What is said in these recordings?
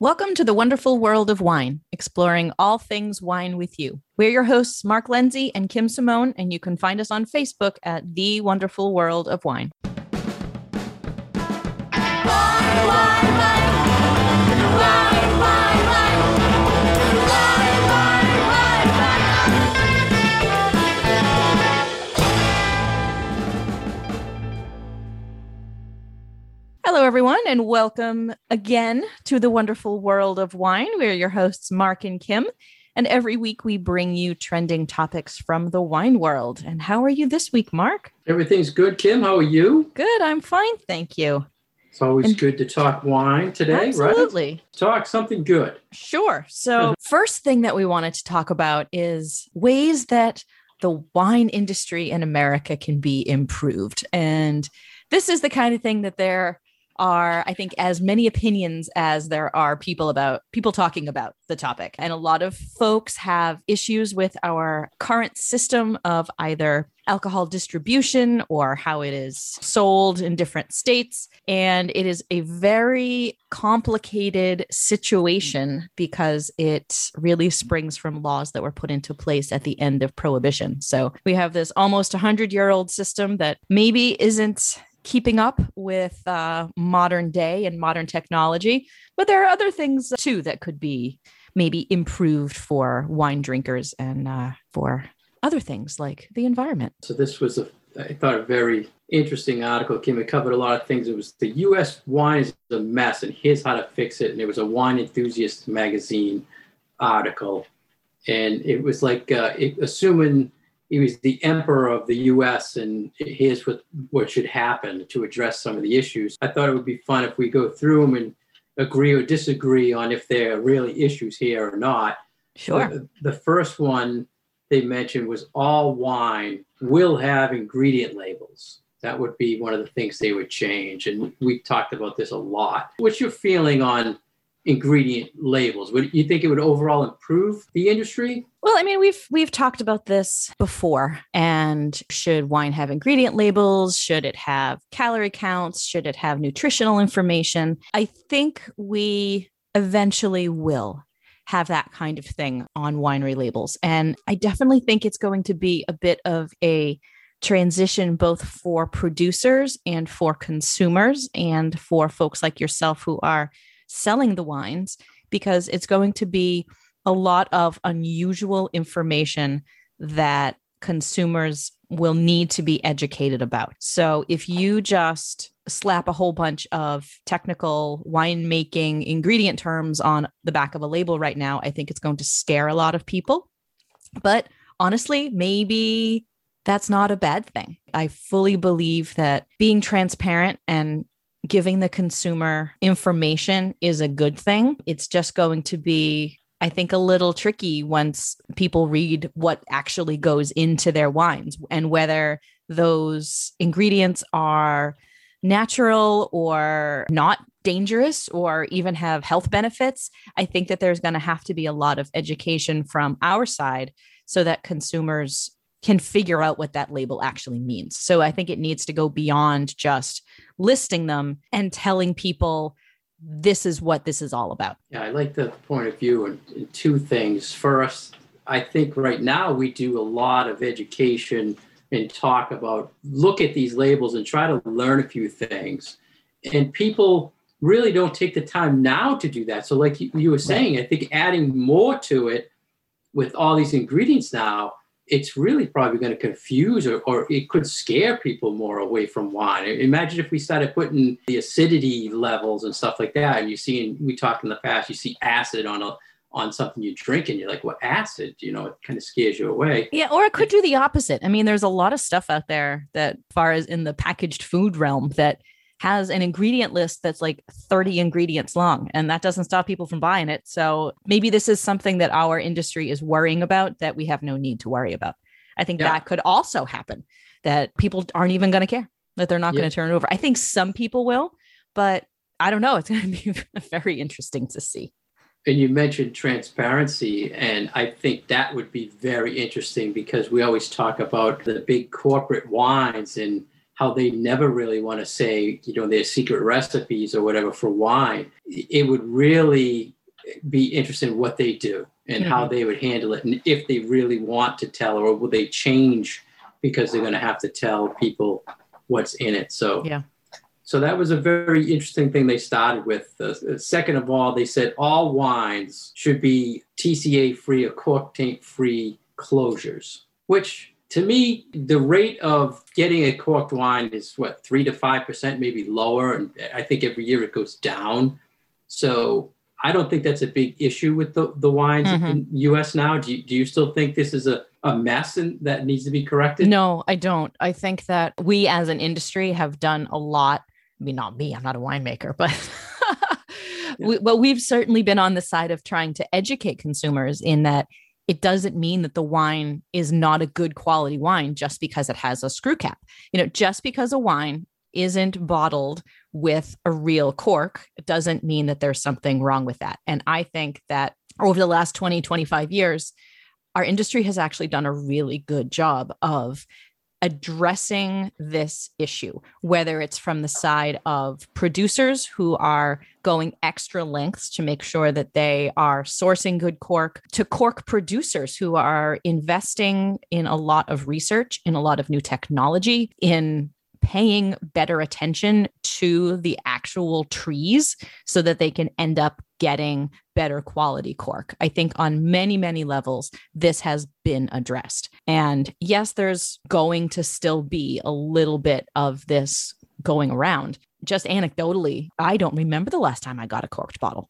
Welcome to the wonderful world of wine, exploring all things wine with you. We're your hosts, Mark Lindsay and Kim Simone, and you can find us on Facebook at The Wonderful World of Wine. Everyone, and welcome again to the wonderful world of wine. We're your hosts, Mark and Kim. And every week we bring you trending topics from the wine world. And how are you this week, Mark? Everything's good, Kim. How are you? Good. I'm fine. Thank you. It's always and good to talk wine today, absolutely. right? Absolutely. Talk something good. Sure. So, first thing that we wanted to talk about is ways that the wine industry in America can be improved. And this is the kind of thing that they're are, I think, as many opinions as there are people about people talking about the topic. And a lot of folks have issues with our current system of either alcohol distribution or how it is sold in different states. And it is a very complicated situation because it really springs from laws that were put into place at the end of prohibition. So we have this almost 100 year old system that maybe isn't keeping up with uh, modern day and modern technology. But there are other things too that could be maybe improved for wine drinkers and uh, for other things like the environment. So this was a, I thought, a very interesting article. Kim, it covered a lot of things. It was the U.S. wine is a mess, and here's how to fix it. And it was a wine enthusiast magazine article, and it was like uh, it, assuming he was the emperor of the U.S. and here's what what should happen to address some of the issues. I thought it would be fun if we go through them and agree or disagree on if there are really issues here or not. Sure. The, the first one they mentioned was all wine will have ingredient labels. That would be one of the things they would change, and we talked about this a lot. What's your feeling on ingredient labels. Would you think it would overall improve the industry? Well, I mean, we've we've talked about this before. And should wine have ingredient labels? Should it have calorie counts? Should it have nutritional information? I think we eventually will have that kind of thing on winery labels. And I definitely think it's going to be a bit of a transition both for producers and for consumers and for folks like yourself who are selling the wines because it's going to be a lot of unusual information that consumers will need to be educated about. So if you just slap a whole bunch of technical winemaking ingredient terms on the back of a label right now, I think it's going to scare a lot of people. But honestly, maybe that's not a bad thing. I fully believe that being transparent and giving the consumer information is a good thing. It's just going to be, I think, a little tricky once people read what actually goes into their wines and whether those ingredients are natural or not dangerous or even have health benefits. I think that there's going to have to be a lot of education from our side so that consumers can figure out what that label actually means. So I think it needs to go beyond just listing them and telling people this is what this is all about. Yeah, I like the point of view and, two things. First, I think right now we do a lot of education and talk about look at these labels and try to learn a few things. And people really don't take the time now to do that. So, like you, you were saying. I think adding more to it with all these ingredients now it's really probably going to confuse or, or it could scare people more away from wine. Imagine if we started putting the acidity levels and stuff like that, and you see, and we talked in the past, you see acid on a on something you drink and you're like, what acid? You know, it kind of scares you away. Yeah, or it could do the opposite. I mean, there's a lot of stuff out there that far as in the packaged food realm that has an ingredient list that's like 30 ingredients long and that doesn't stop people from buying it. So maybe this is something that our industry is worrying about that we have no need to worry about. I think yeah. that could also happen that people aren't even going to care that they're not yeah. going to turn it over. I think some people will but i don't know. It's going to be very interesting to see. And you mentioned transparency and i think that would be very interesting because we always talk about the big corporate wines and how they never really want to say, you know, their secret recipes or whatever for wine. It would really be interesting what they do and mm-hmm. how they would handle it and if they really want to tell or will they change because they're going to have to tell people what's in it. So yeah. So that was a very interesting thing they started with. Uh, second of all, they said all wines should be TCA free or cork taint free closures, which to me, the rate of getting a corked wine is what, three to 5%, maybe lower. And I think every year it goes down. So I don't think that's a big issue with the, the wines mm-hmm. in the US now. Do you, do you still think this is a, a mess and that needs to be corrected? No, I don't. I think that we as an industry have done a lot I mean, not me, I'm not a winemaker, but yeah. we, but we've certainly been on the side of trying to educate consumers in that it doesn't mean that the wine is not a good quality wine just because it has a screw cap. You know, just because a wine isn't bottled with a real cork, it doesn't mean that there's something wrong with that. And I think that over the last 20, 25 years, our industry has actually done a really good job of addressing this issue, whether it's from the side of producers who are going extra lengths to make sure that they are sourcing good cork, to cork producers who are investing in a lot of research, in a lot of new technology, in paying better attention to the actual trees so that they can end up getting better quality cork. I think on many, many levels, this has been addressed. And yes, there's going to still be a little bit of this going around. Just anecdotally, I don't remember the last time I got a corked bottle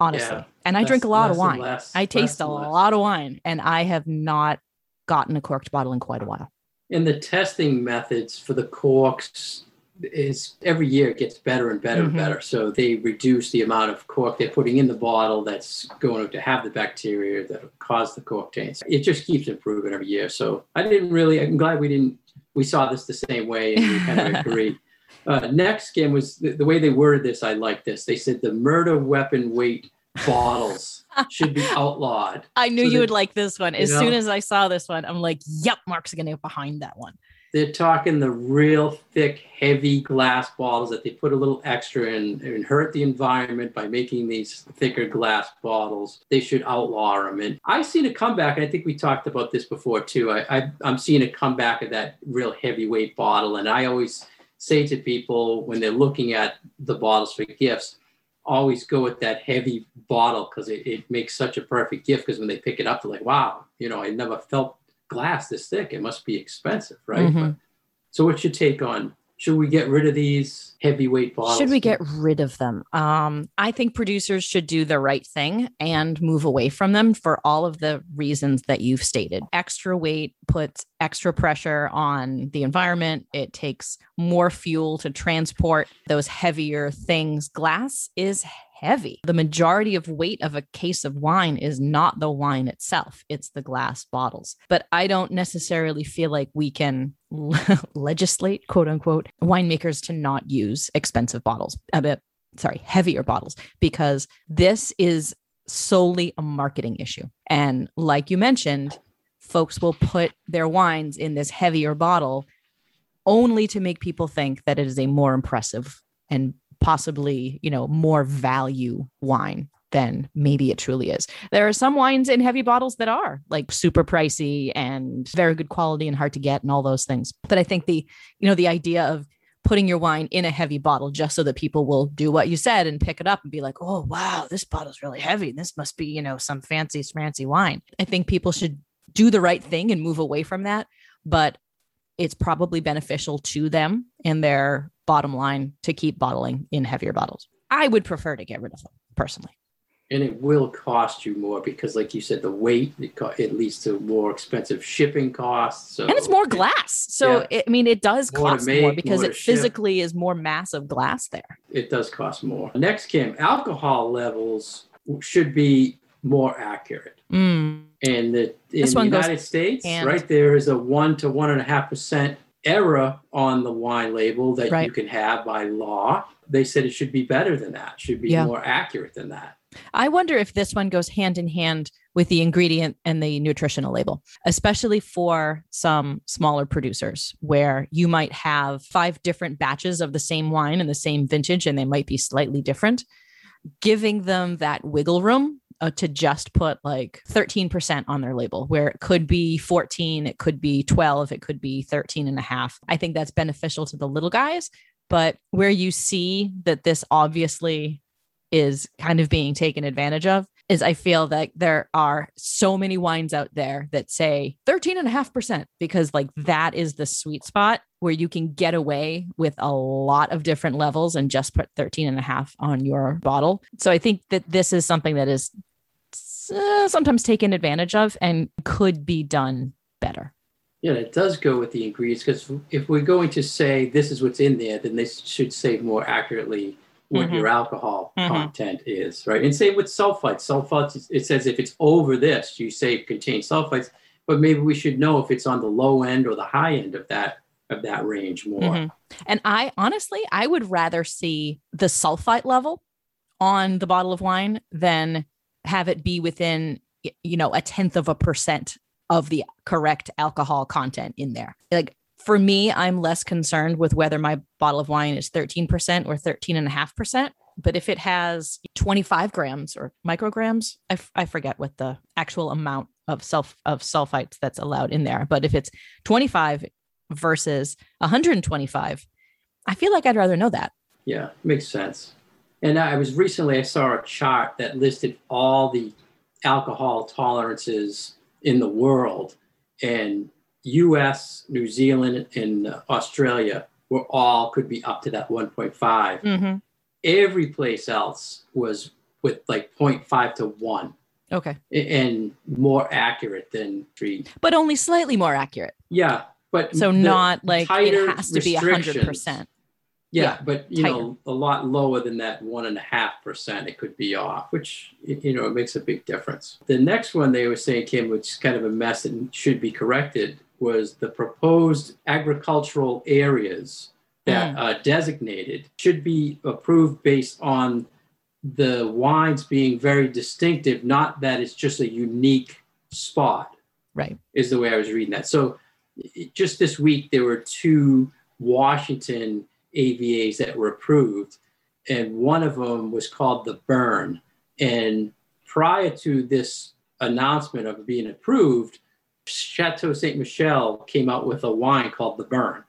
honestly. Yeah, and I drink a lot of wine. Less, I taste a lot of wine, and I have not gotten a corked bottle in quite a while. And the testing methods for the corks is every year it gets better and better mm-hmm. and better. So they reduce the amount of cork they're putting in the bottle that's going to have the bacteria that cause the cork taints. It just keeps improving every year. So I didn't really. I'm glad we didn't. We saw this the same way and we kind of agree. Uh, next game was the, the way they worded this. I like this. They said the murder weapon weight bottles should be outlawed. I knew so you would like this one. As you know, soon as I saw this one, I'm like, yep, Mark's gonna get behind that one. They're talking the real thick, heavy glass bottles that they put a little extra in and hurt the environment by making these thicker glass bottles. They should outlaw them. And I've seen a comeback, and I think we talked about this before too. I, I, I'm seeing a comeback of that real heavyweight bottle. And I always say to people when they're looking at the bottles for gifts, always go with that heavy bottle because it, it makes such a perfect gift because when they pick it up they're like wow you know i never felt glass this thick it must be expensive right mm-hmm. but, so what's your take on should we get rid of these heavyweight bottles? Should we get rid of them? Um, I think producers should do the right thing and move away from them for all of the reasons that you've stated. Extra weight puts extra pressure on the environment. It takes more fuel to transport those heavier things. Glass is heavy. The majority of weight of a case of wine is not the wine itself, it's the glass bottles. But I don't necessarily feel like we can legislate, quote unquote, winemakers to not use expensive bottles, uh, bit, sorry, heavier bottles, because this is solely a marketing issue. And like you mentioned, folks will put their wines in this heavier bottle only to make people think that it is a more impressive and possibly, you know, more value wine than maybe it truly is. There are some wines in heavy bottles that are like super pricey and very good quality and hard to get and all those things. But I think the, you know, the idea of putting your wine in a heavy bottle just so that people will do what you said and pick it up and be like, oh, wow, this bottle's really heavy. This must be, you know, some fancy, fancy wine. I think people should do the right thing and move away from that. But it's probably beneficial to them and their bottom line to keep bottling in heavier bottles. I would prefer to get rid of them personally. And it will cost you more because, like you said, the weight it, co- it leads to more expensive shipping costs. So and it's more glass. So yeah. it, I mean, it does more cost make, more because more it physically ship. is more massive glass there. It does cost more. Next, Kim, alcohol levels should be more accurate. Mm. And the, in the United States, and... right there is a one to one and a half percent error on the wine label that right. you can have by law. They said it should be better than that, should be yeah. more accurate than that. I wonder if this one goes hand in hand with the ingredient and the nutritional label, especially for some smaller producers where you might have five different batches of the same wine and the same vintage and they might be slightly different. Giving them that wiggle room uh, to just put like 13% on their label where it could be 14 it could be 12 it could be 13 and a half i think that's beneficial to the little guys but where you see that this obviously is kind of being taken advantage of is I feel that there are so many wines out there that say 13.5% because, like, that is the sweet spot where you can get away with a lot of different levels and just put 13.5 on your bottle. So I think that this is something that is uh, sometimes taken advantage of and could be done better. Yeah, it does go with the ingredients because if we're going to say this is what's in there, then this should say more accurately what mm-hmm. your alcohol mm-hmm. content is, right? And same with sulfites. Sulfites, it says if it's over this, you say it contains sulfites, but maybe we should know if it's on the low end or the high end of that of that range more. Mm-hmm. And I honestly, I would rather see the sulfite level on the bottle of wine than have it be within you know a tenth of a percent of the correct alcohol content in there. Like for me i'm less concerned with whether my bottle of wine is 13% or 13.5% but if it has 25 grams or micrograms I, f- I forget what the actual amount of self of sulfites that's allowed in there but if it's 25 versus 125 i feel like i'd rather know that. Yeah makes sense and I was recently, I saw a chart that listed all the alcohol tolerances in the world, and US, New Zealand, and Australia were all could be up to that 1.5. Mm-hmm. Every place else was with like 0.5 to 1. Okay. And more accurate than three. But only slightly more accurate. Yeah. But so not like it has to be 100%. Yeah, yeah, but you tighter. know, a lot lower than that one and a half percent it could be off, which you know it makes a big difference. The next one they were saying came, which is kind of a mess and should be corrected, was the proposed agricultural areas that mm. are designated should be approved based on the wines being very distinctive, not that it's just a unique spot. Right, is the way I was reading that. So just this week there were two Washington AVAs that were approved, and one of them was called the Burn. And prior to this announcement of being approved, Chateau Ste. Michelle came out with a wine called the Burn.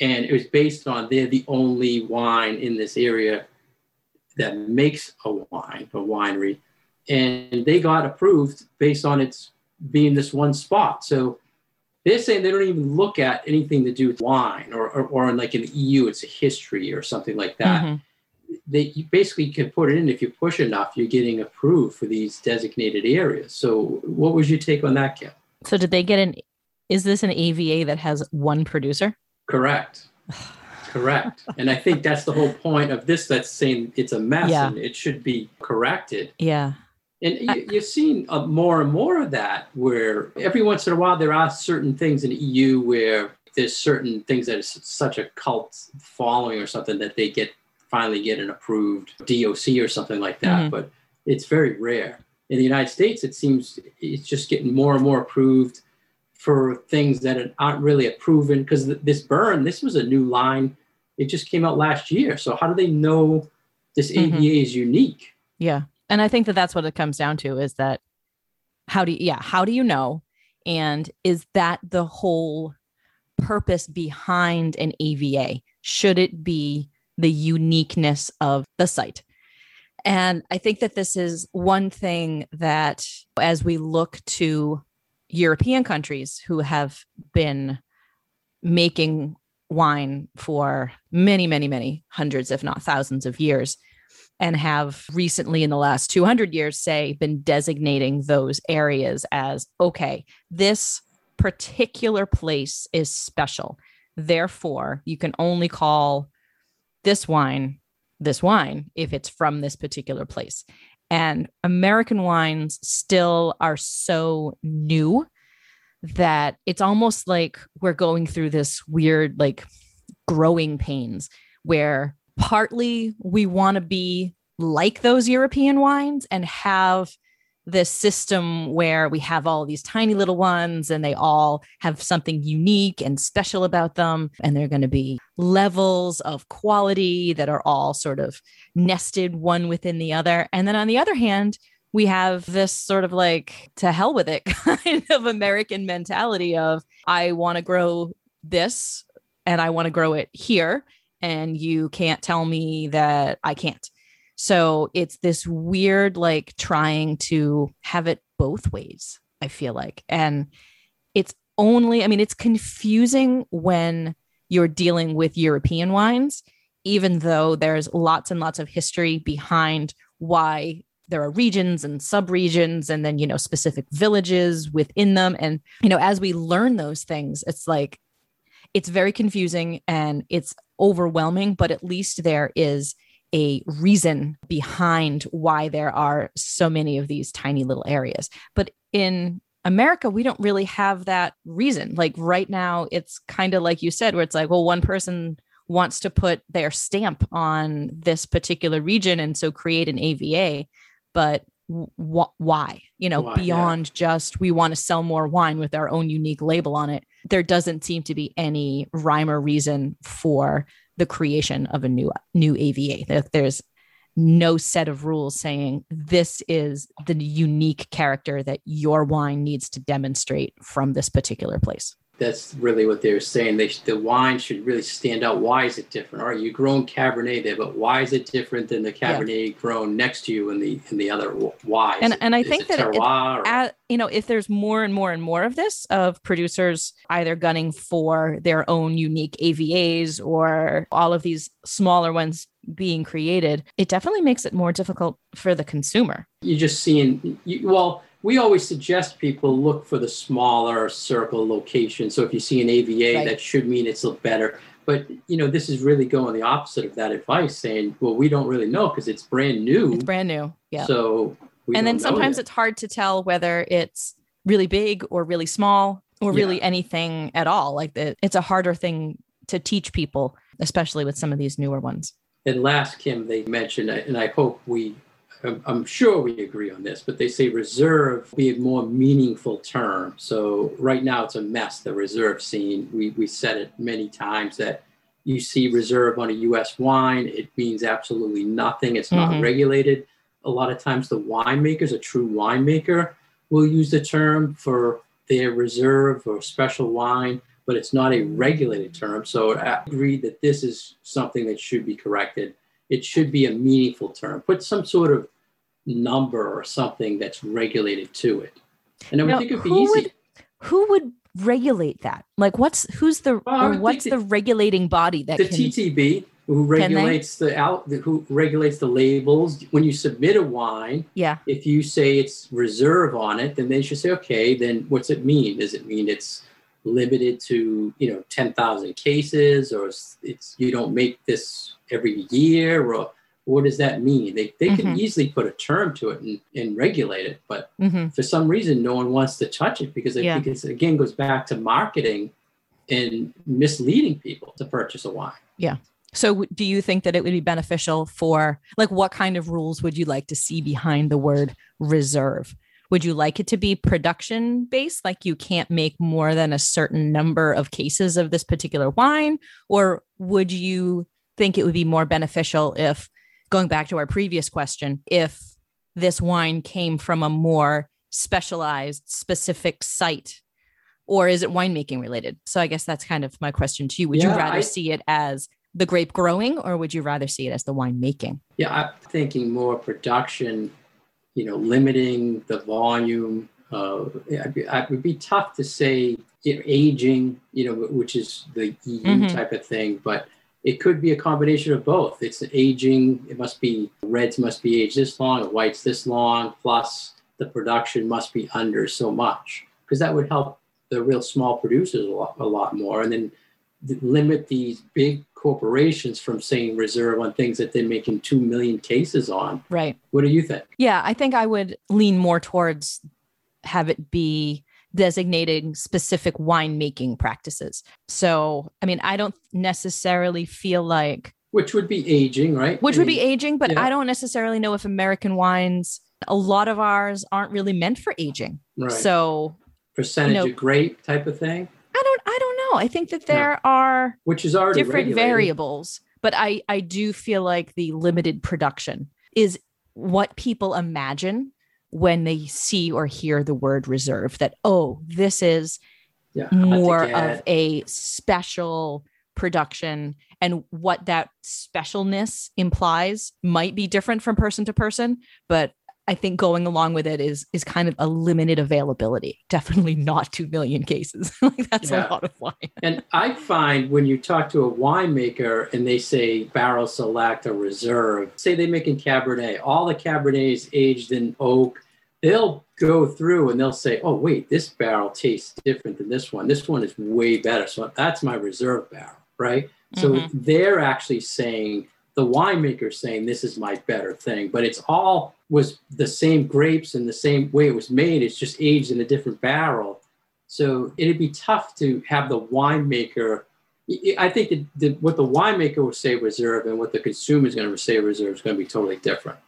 And it was based on they're the only wine in this area that makes a wine, a winery. And they got approved based on its being this one spot. So they're saying they don't even look at anything to do with wine or, or, or in like in the EU, it's a history or something like that. Mm-hmm. They you basically can put it in if you push enough, you're getting approved for these designated areas. So, what was your take on that, Kim? So, did they get an? Is this an AVA that has one producer? Correct. Correct. And I think that's the whole point of this. That's saying it's a mess yeah. and it should be corrected. Yeah. And you, have seen uh, more and more of that, where every once in a while there are certain things in the EU where there's certain things that is such a cult following or something that they get finally get an approved DOC or something like that. Mm-hmm. But it's very rare. In the United States, it seems it's just getting more and more approved for things that aren't really proven. Because this burn, this was a new line. It just came out last year. So how do they know this mm-hmm. AVA is unique? Yeah and i think that that's what it comes down to is that how do you yeah how do you know? And is that the whole purpose behind an ava should it be the uniqueness of the site? And i think that this is one thing that as we look to european countries who have been making wine for many many many hundreds if not thousands of years and have recently in the last 200 years say been designating those areas as okay this particular place is special. Therefore you can only call this wine this wine if it's from this particular place. And american wines still are so new that it's almost like we're going through this weird like growing pains where partly we want to be like those European wines and have this system where we have all these tiny little ones and they all have something unique and special about them. And they're going to be levels of quality that are all sort of nested one within the other. And then on the other hand, we have this sort of like to hell with it kind of American mentality of I want to grow this and I want to grow it here. And you can't tell me that I can't. So it's this weird, like trying to have it both ways, I feel like. And it's only, I mean, it's confusing when you're dealing with European wines, even though there's lots and lots of history behind why there are regions and subregions and then you know specific villages within them and you know as we learn those things it's like it's very confusing and it's overwhelming but at least there is a reason behind why there are so many of these tiny little areas. But in America, we don't really have that reason. Like right now, it's kind of like you said, where it's like, well, one person wants to put their stamp on this particular region and so create an AVA. But wh- why? You know, why, beyond yeah. just we want to sell more wine with our own unique label on it, there doesn't seem to be any rhyme or reason for the creation of a new new AVA. There's no set of rules saying this is the unique character that your wine needs to demonstrate from this particular place that's really what they were saying. They the wine should really stand out. Why is it different? All right, you grown Cabernet there, but why is it different than the Cabernet yeah. grown next to you in the in the other? Why? And and I think that it, at, you know if there's more and more and more of this of producers either gunning for their own unique AVAs or all of these smaller ones being created, it definitely makes it more difficult for the consumer. You're just seeing you, well we always suggest people look for the smaller circle location. So if you see an AVA, right. that should mean it's a better. But you know, this is really going the opposite of that advice, saying, "Well, we don't really know because it's brand new." It's brand new, yeah. So, and then sometimes it's hard to tell whether it's really big or really small or really yeah. anything at all. Like it's a harder thing to teach people, especially with some of these newer ones. And last, Kim, they mentioned, and I hope we I'm sure we agree on this, but they say reserve be a more meaningful term. So right now it's a mess, the reserve scene. We, we said it many times that you see reserve on a US wine, it means absolutely nothing. It's not mm-hmm. regulated. A lot of times the winemakers, a true winemaker, will use the term for their reserve or special wine, but it's not a regulated term. So I agree that this is something that should be corrected it should be a meaningful term. Put some sort of number or something that's regulated to it. And I would now, think it'd be easy. Would, who would regulate that? Like, what's who's the well, what's the, the, regulating body that the can, TTB who regulates the out who regulates the labels when you submit a wine yeah if you say it's reserve on it then they should say okay then what's it mean does it mean it's limited to you know 10,000 cases or it's you don't make this every year or what does that mean they, they mm-hmm. can easily put a term to it and, and regulate it but mm-hmm. for some reason no one wants to touch it because i yeah. think it again goes back to marketing and misleading people to purchase a wine yeah so do you think that it would be beneficial for like what kind of rules would you like to see behind the word reserve would you like it to be production based, like you can't make more than a certain number of cases of this particular wine? Or would you think it would be more beneficial if, going back to our previous question, if this wine came from a more specialized, specific site? Or is it winemaking related? So I guess that's kind of my question to you. Would yeah, you rather I, see it as the grape growing or would you rather see it as the wine making? Yeah, I'm thinking more production you know, limiting the volume. Uh, it would be tough to say you know, aging, you know, which is the EU mm-hmm. type of thing, but it could be a combination of both. It's aging, it must be, reds must be aged this long, whites this long, plus the production must be under so much, because that would help the real small producers a lot, a lot more. And then limit these big corporations from saying reserve on things that they're making 2 million cases on. Right. What do you think? Yeah, I think I would lean more towards have it be designating specific winemaking practices. So, I mean, I don't necessarily feel like which would be aging, right? Which would be aging, but yeah. I don't necessarily know if American wines, a lot of ours aren't really meant for aging. Right. So percentage you know- of grape type of thing, I don't I don't know. I think that there are which is already different regulated. variables, but I I do feel like the limited production is what people imagine when they see or hear the word reserve that oh, this is Yeah, more of a special production and what that specialness implies might be different from person to person but i think going along with it is is kind of a limited availability definitely not 2 million cases like that's Yeah. a lot of wine And I find when you talk to a winemaker and they say barrel select or reserve, say they make in Cabernet, all the Cabernets aged in oak, they'll go through and they'll say, oh, wait, this barrel tastes different than this one. This one is way better. So that's my reserve barrel, right? So Mhm. they're actually saying, the winemaker saying this is my better thing, but it's all was the same grapes and the same way it was made. It's just aged in a different barrel. So it'd be tough to have the winemaker. I- I think that the, what the winemaker will say reserve and what the consumer is going to say reserve is going to be totally different.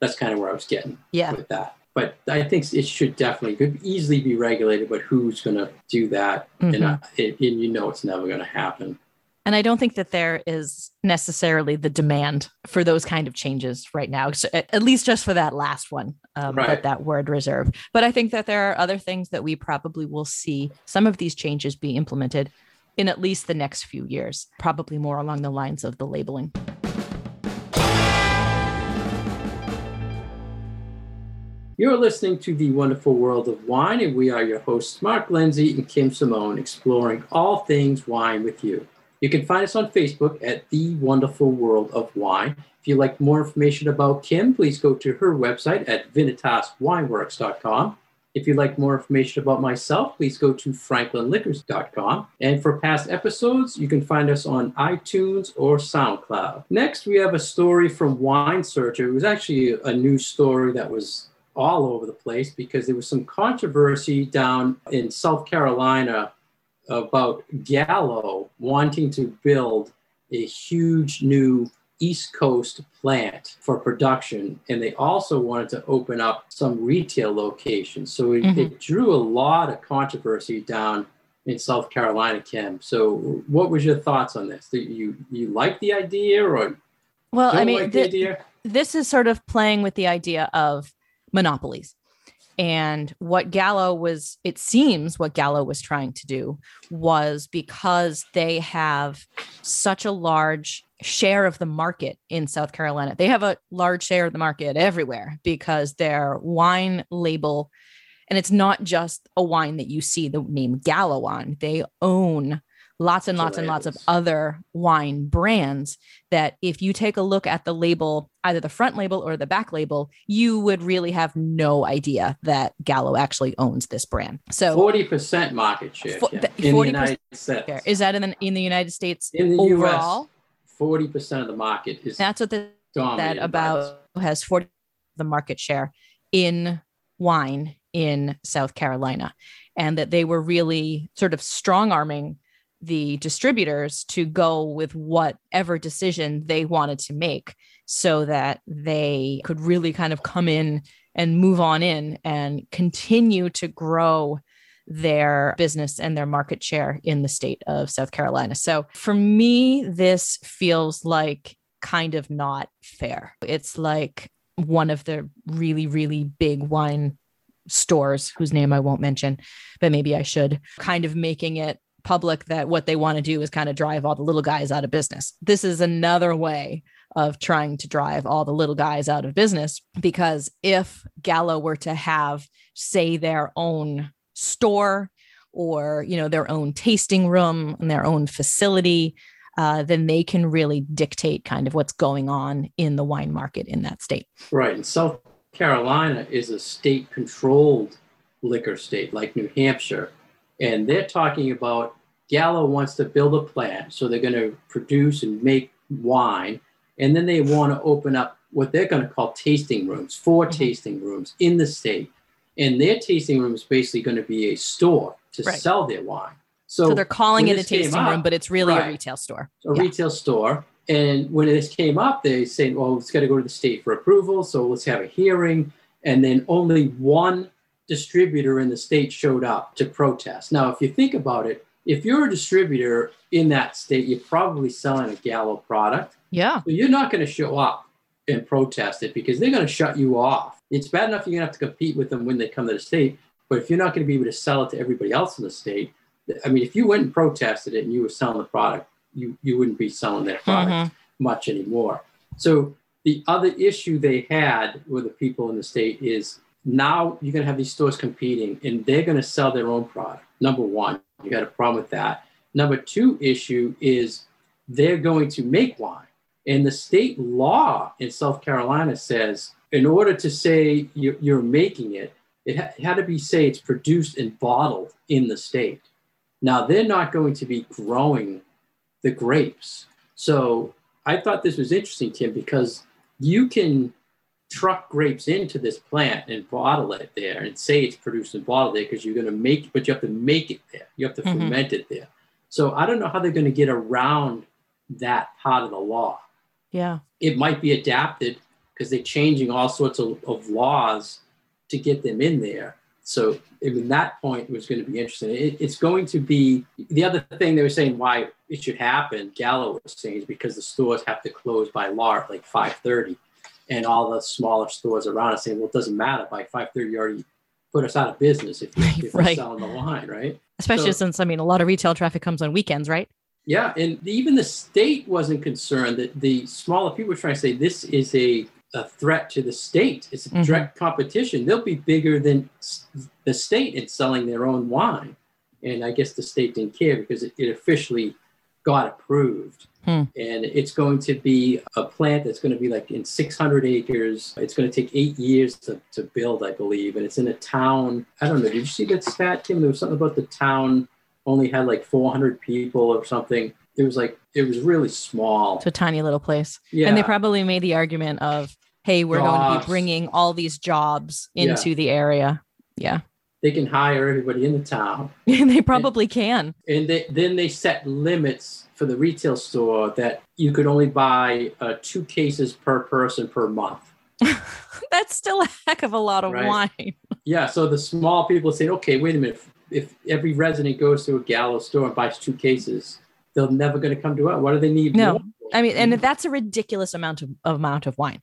That's kind of where I was getting yeah with that. But I think it should definitely could easily be regulated. But who's going to do that? And, Mhm. uh, and, and you know it's never going to happen. And i don't think that there is necessarily the demand for those kind of changes right now so at, least just for that last one um, Right. but that word reserve but i think that there are other things that we probably will see some of these changes be implemented in at least the next few years probably more along the lines of the labeling You're listening to The Wonderful World of Wine, and we are your hosts, Mark Lindsay and Kim Simone, exploring all things wine with you. You can find us on Facebook at The Wonderful World of Wine. If you'd like more information about Kim, please go to her website at vinitaswineworks.com. If you'd like more information about myself, please go to franklinliquors.com. And for past episodes, you can find us on iTunes or SoundCloud. Next, we have a story from Wine Searcher. It was actually a news story that was all over the place because there was some controversy down in South Carolina about Gallo wanting to build a huge new East Coast plant for production. And they also wanted to open up some retail locations. So it, Mhm. it drew a lot of controversy down in South Carolina, Kim. So what was your thoughts on this? Do you you like the idea or well i mean like idea? this is sort of playing with the idea of monopolies. And what Gallo was, it seems what Gallo was trying to do was because they have such a large share of the market in South Carolina, they have a large share of the market everywhere because their wine label, and it's not just a wine that you see the name Gallo on, they own lots and Lots and lots of other wine brands that if you take a look at the label, either the front label or the back label, you would really have no idea that Gallo actually owns this brand. So Forty percent market share Fo- Kim, the- in the 40% United States. is that in the, in the United States in the overall? U.S. Forty percent of the market is That's what the, that about has 40 the market share in wine in South Carolina and that they were really sort of strong arming the distributors to go with whatever decision they wanted to make so that they could really kind of come in and move on in and continue to grow their business and their market share in the state of South Carolina. So for me, this feels like kind of not fair. It's like one of the really, really big wine stores whose name I won't mention, but maybe I should, kind of making it public that what they want to do is kind of drive all the little guys out of business. This is another way of trying to drive all the little guys out of business because if Gallo were to have, say, their own store or you know their own tasting room and their own facility uh, then they can really dictate kind of what's going on in the wine market in that state Right. And South Carolina is a state controlled liquor state like New Hampshire. And they're talking about Gallo wants to build a plant. So they're going to produce and make wine. And then they want to open up what they're going to call tasting rooms, 4 Mhm. tasting rooms in the state. And their tasting room is basically going to be a store to Right. sell their wine. So, so, they're calling it a tasting room but it's really right. a retail store a Yeah. retail store. And when this came up, they said, well, it's got to go to the state for approval. So let's have a hearing. And then only one distributor in the state showed up to protest. Now, if you think about it, if you're a distributor in that state, you're probably selling a Gallo product. Yeah. So you're not going to show up and protest it because they're going to shut you off. It's bad enough you're going to have to compete with them when they come to the state, but if you're not going to be able to sell it to everybody else in the state, I mean, if you went and protested it and you were selling the product, you, you wouldn't be selling that product mm-hmm. much anymore. So the other issue they had with the people in the state is now you're going to have these stores competing and they're going to sell their own product. Number one, you got a problem with that. Number two issue is they're going to make wine. And the state law in South Carolina says in order to say you're, making it, it had to be say it's produced and bottled in the state. Now they're not going to be growing the grapes. So I thought this was interesting, Kim, because you can truck grapes into this plant and bottle it there and say it's produced and bottled there because you're going to make but you have to make it there. You have to mm-hmm. ferment it there. So I don't know how they're going to get around that part of the law. Yeah. It might be adapted because they're changing all sorts of, of laws to get them in there. So I mean, that point was going to be interesting. It, it's going to be the other thing they were saying why it should happen. Gallo was saying is because the stores have to close by law at like five thirty, and all the smaller stores around us saying, well, it doesn't matter. By five thirty, you already put us out of business if, you, if right. selling the wine, right? Especially so, since I mean, a lot of retail traffic comes on weekends, right? Yeah, and even the state wasn't concerned that the smaller people were trying to say this is a a threat to the state. It's a mm-hmm. direct competition. They'll be bigger than the state in selling their own wine. And I guess the state didn't care because it, it officially got approved. Hmm. And it's going to be a plant that's going to be like in 600 acres. It's going to take eight years to, to build, I believe. And it's in a town. I don't know. Did you see that stat, Kim? There was something about the town only had like 400 people or something. It was like, it was really small. It's a tiny little place. Yeah. And they probably made the argument of hey, we're jobs. going to be bringing all these jobs into yeah. the area. Yeah. They can hire everybody in the town. they probably and, can. And they, then they set limits for the retail store that you could only buy uh, two cases per person per month. That's still a heck of a lot of right? wine. yeah. So the small people say, okay, wait a minute. If, if every resident goes to a Gallo store and buys two cases, they're never going to come to us. What do they need? No, more? I mean, and that's a ridiculous amount of, amount of wine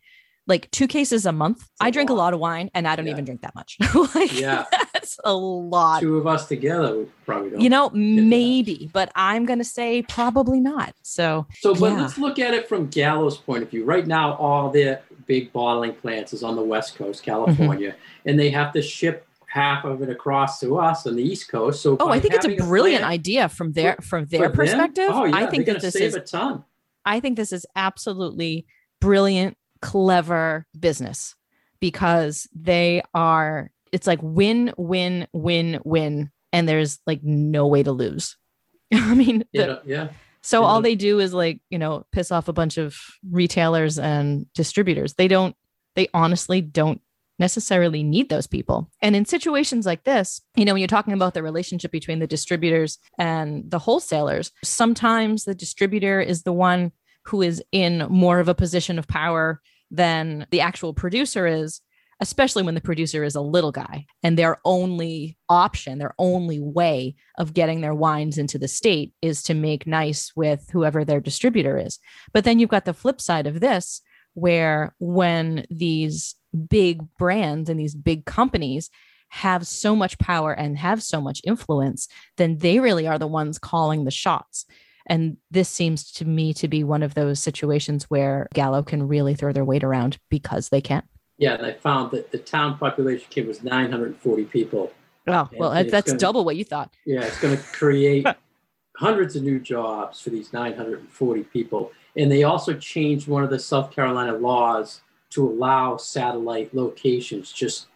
like two cases a month. I drink lot. a lot of wine and I don't yeah. even drink that much. like yeah. That's a lot. Two of us together we probably don't. You know, maybe, but I'm gonna say probably not. So So but yeah. let's look at it from Gallo's point of view. Right now all their big bottling plants is on the west coast, mm-hmm. California, mm-hmm. and they have to ship half of it across to us on the East Coast. So oh, I think it's a brilliant a idea from their from their perspective. oh, yeah, I think that this is a ton. I think this is absolutely brilliant clever business because they are it's like win win win win and there's like no way to lose i mean yeah, the, yeah. so yeah. all they do is like you know piss off a bunch of retailers and distributors they don't they honestly don't necessarily need those people and in situations like this you know when you're talking about the relationship between the distributors and the wholesalers sometimes the distributor is the one who is in more of a position of power than the actual producer is, especially when the producer is a little guy and their only option, their only way of getting their wines into the state is to make nice with whoever their distributor is. But then you've got the flip side of this, where when these big brands and these big companies have so much power and have so much influence, then they really are the ones calling the shots. And this seems to me to be one of those situations where Gallo can really throw their weight around because they can. Yeah, and I found that the town population kid was 940 people. Oh, well, and that's gonna, double what you thought. Yeah, it's going to create hundreds of new jobs for these 940 people. And they also changed one of the South Carolina laws to allow satellite locations just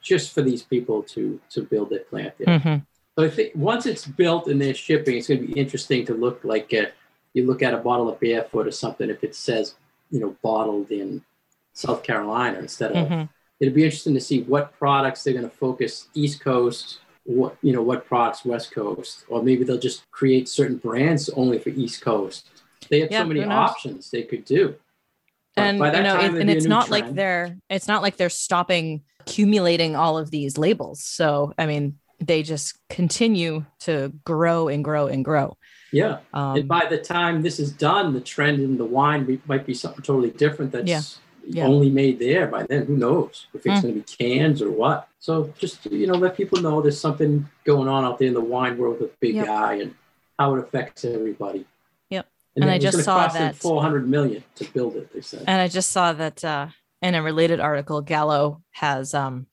just for these people to to build their plant there. Mm-hmm. So I think once it's built and they're shipping, it's going to be interesting to look like a, you look at a bottle of Barefoot or something. If it says, you know, bottled in South Carolina instead of, mm-hmm. it'd be interesting to see what products they're going to focus East Coast, what you know, what products West Coast, or maybe they'll just create certain brands only for East Coast. They have Yeah, so many options they could do. But and you know, it, and it's not like they're it's not like they're stopping accumulating all of these labels. So I mean, they just continue to grow and grow and grow. Yeah. Um, and by the time this is done, the trend in the wine might be something totally different that's Yeah. Yeah. only made there by then. Who knows if it's Mm. going to be cans or what? So just you know, let people know there's something going on out there in the wine world with Big Yep. Guy and how it affects everybody. Yep. And, And I just saw that- 400 million to build it. They said. And I just saw that uh, in a related article, Gallo has um,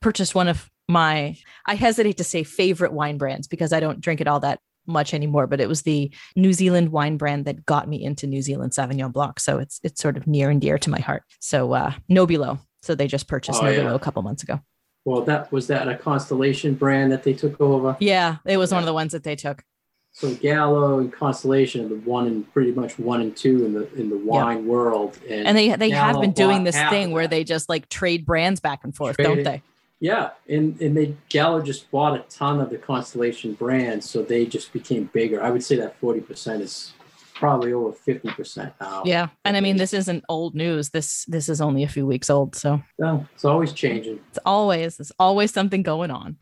purchased one of my, I hesitate to say favorite wine brands because I don't drink it all that much anymore, but it was the New Zealand wine brand that got me into New Zealand Sauvignon Blanc. So it's it's sort of near and dear to my heart. So uh, Nobilo. So they just purchased Oh, Nobilo yeah. a couple months ago. Well, that was that a Constellation brand that they took over. Yeah, it was one of the ones that they took. So Gallo and Constellation are the one and pretty much one and two in the in the wine world. And, And they they have been doing this thing where they just like trade brands back and forth, don't they? Yeah, and and they Gallo just bought a ton of the Constellation brands, so they just became bigger. I would say that forty percent is probably over fifty percent now. Yeah. And I mean, this isn't old news. This this is only a few weeks old. So No, it's always changing. it's always there's always something going on.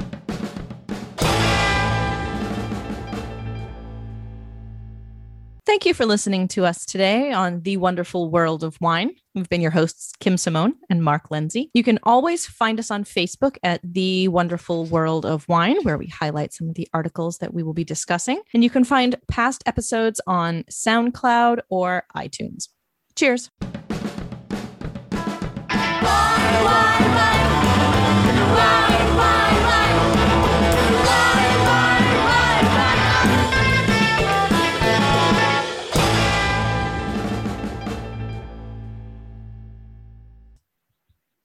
Thank you for listening to us today on The Wonderful World of Wine. We've been your hosts, Kim Simone and Mark Lindsay. You can always find us on Facebook at The Wonderful World of Wine, where we highlight some of the articles that we will be discussing. And you can find past episodes on SoundCloud or iTunes. Cheers.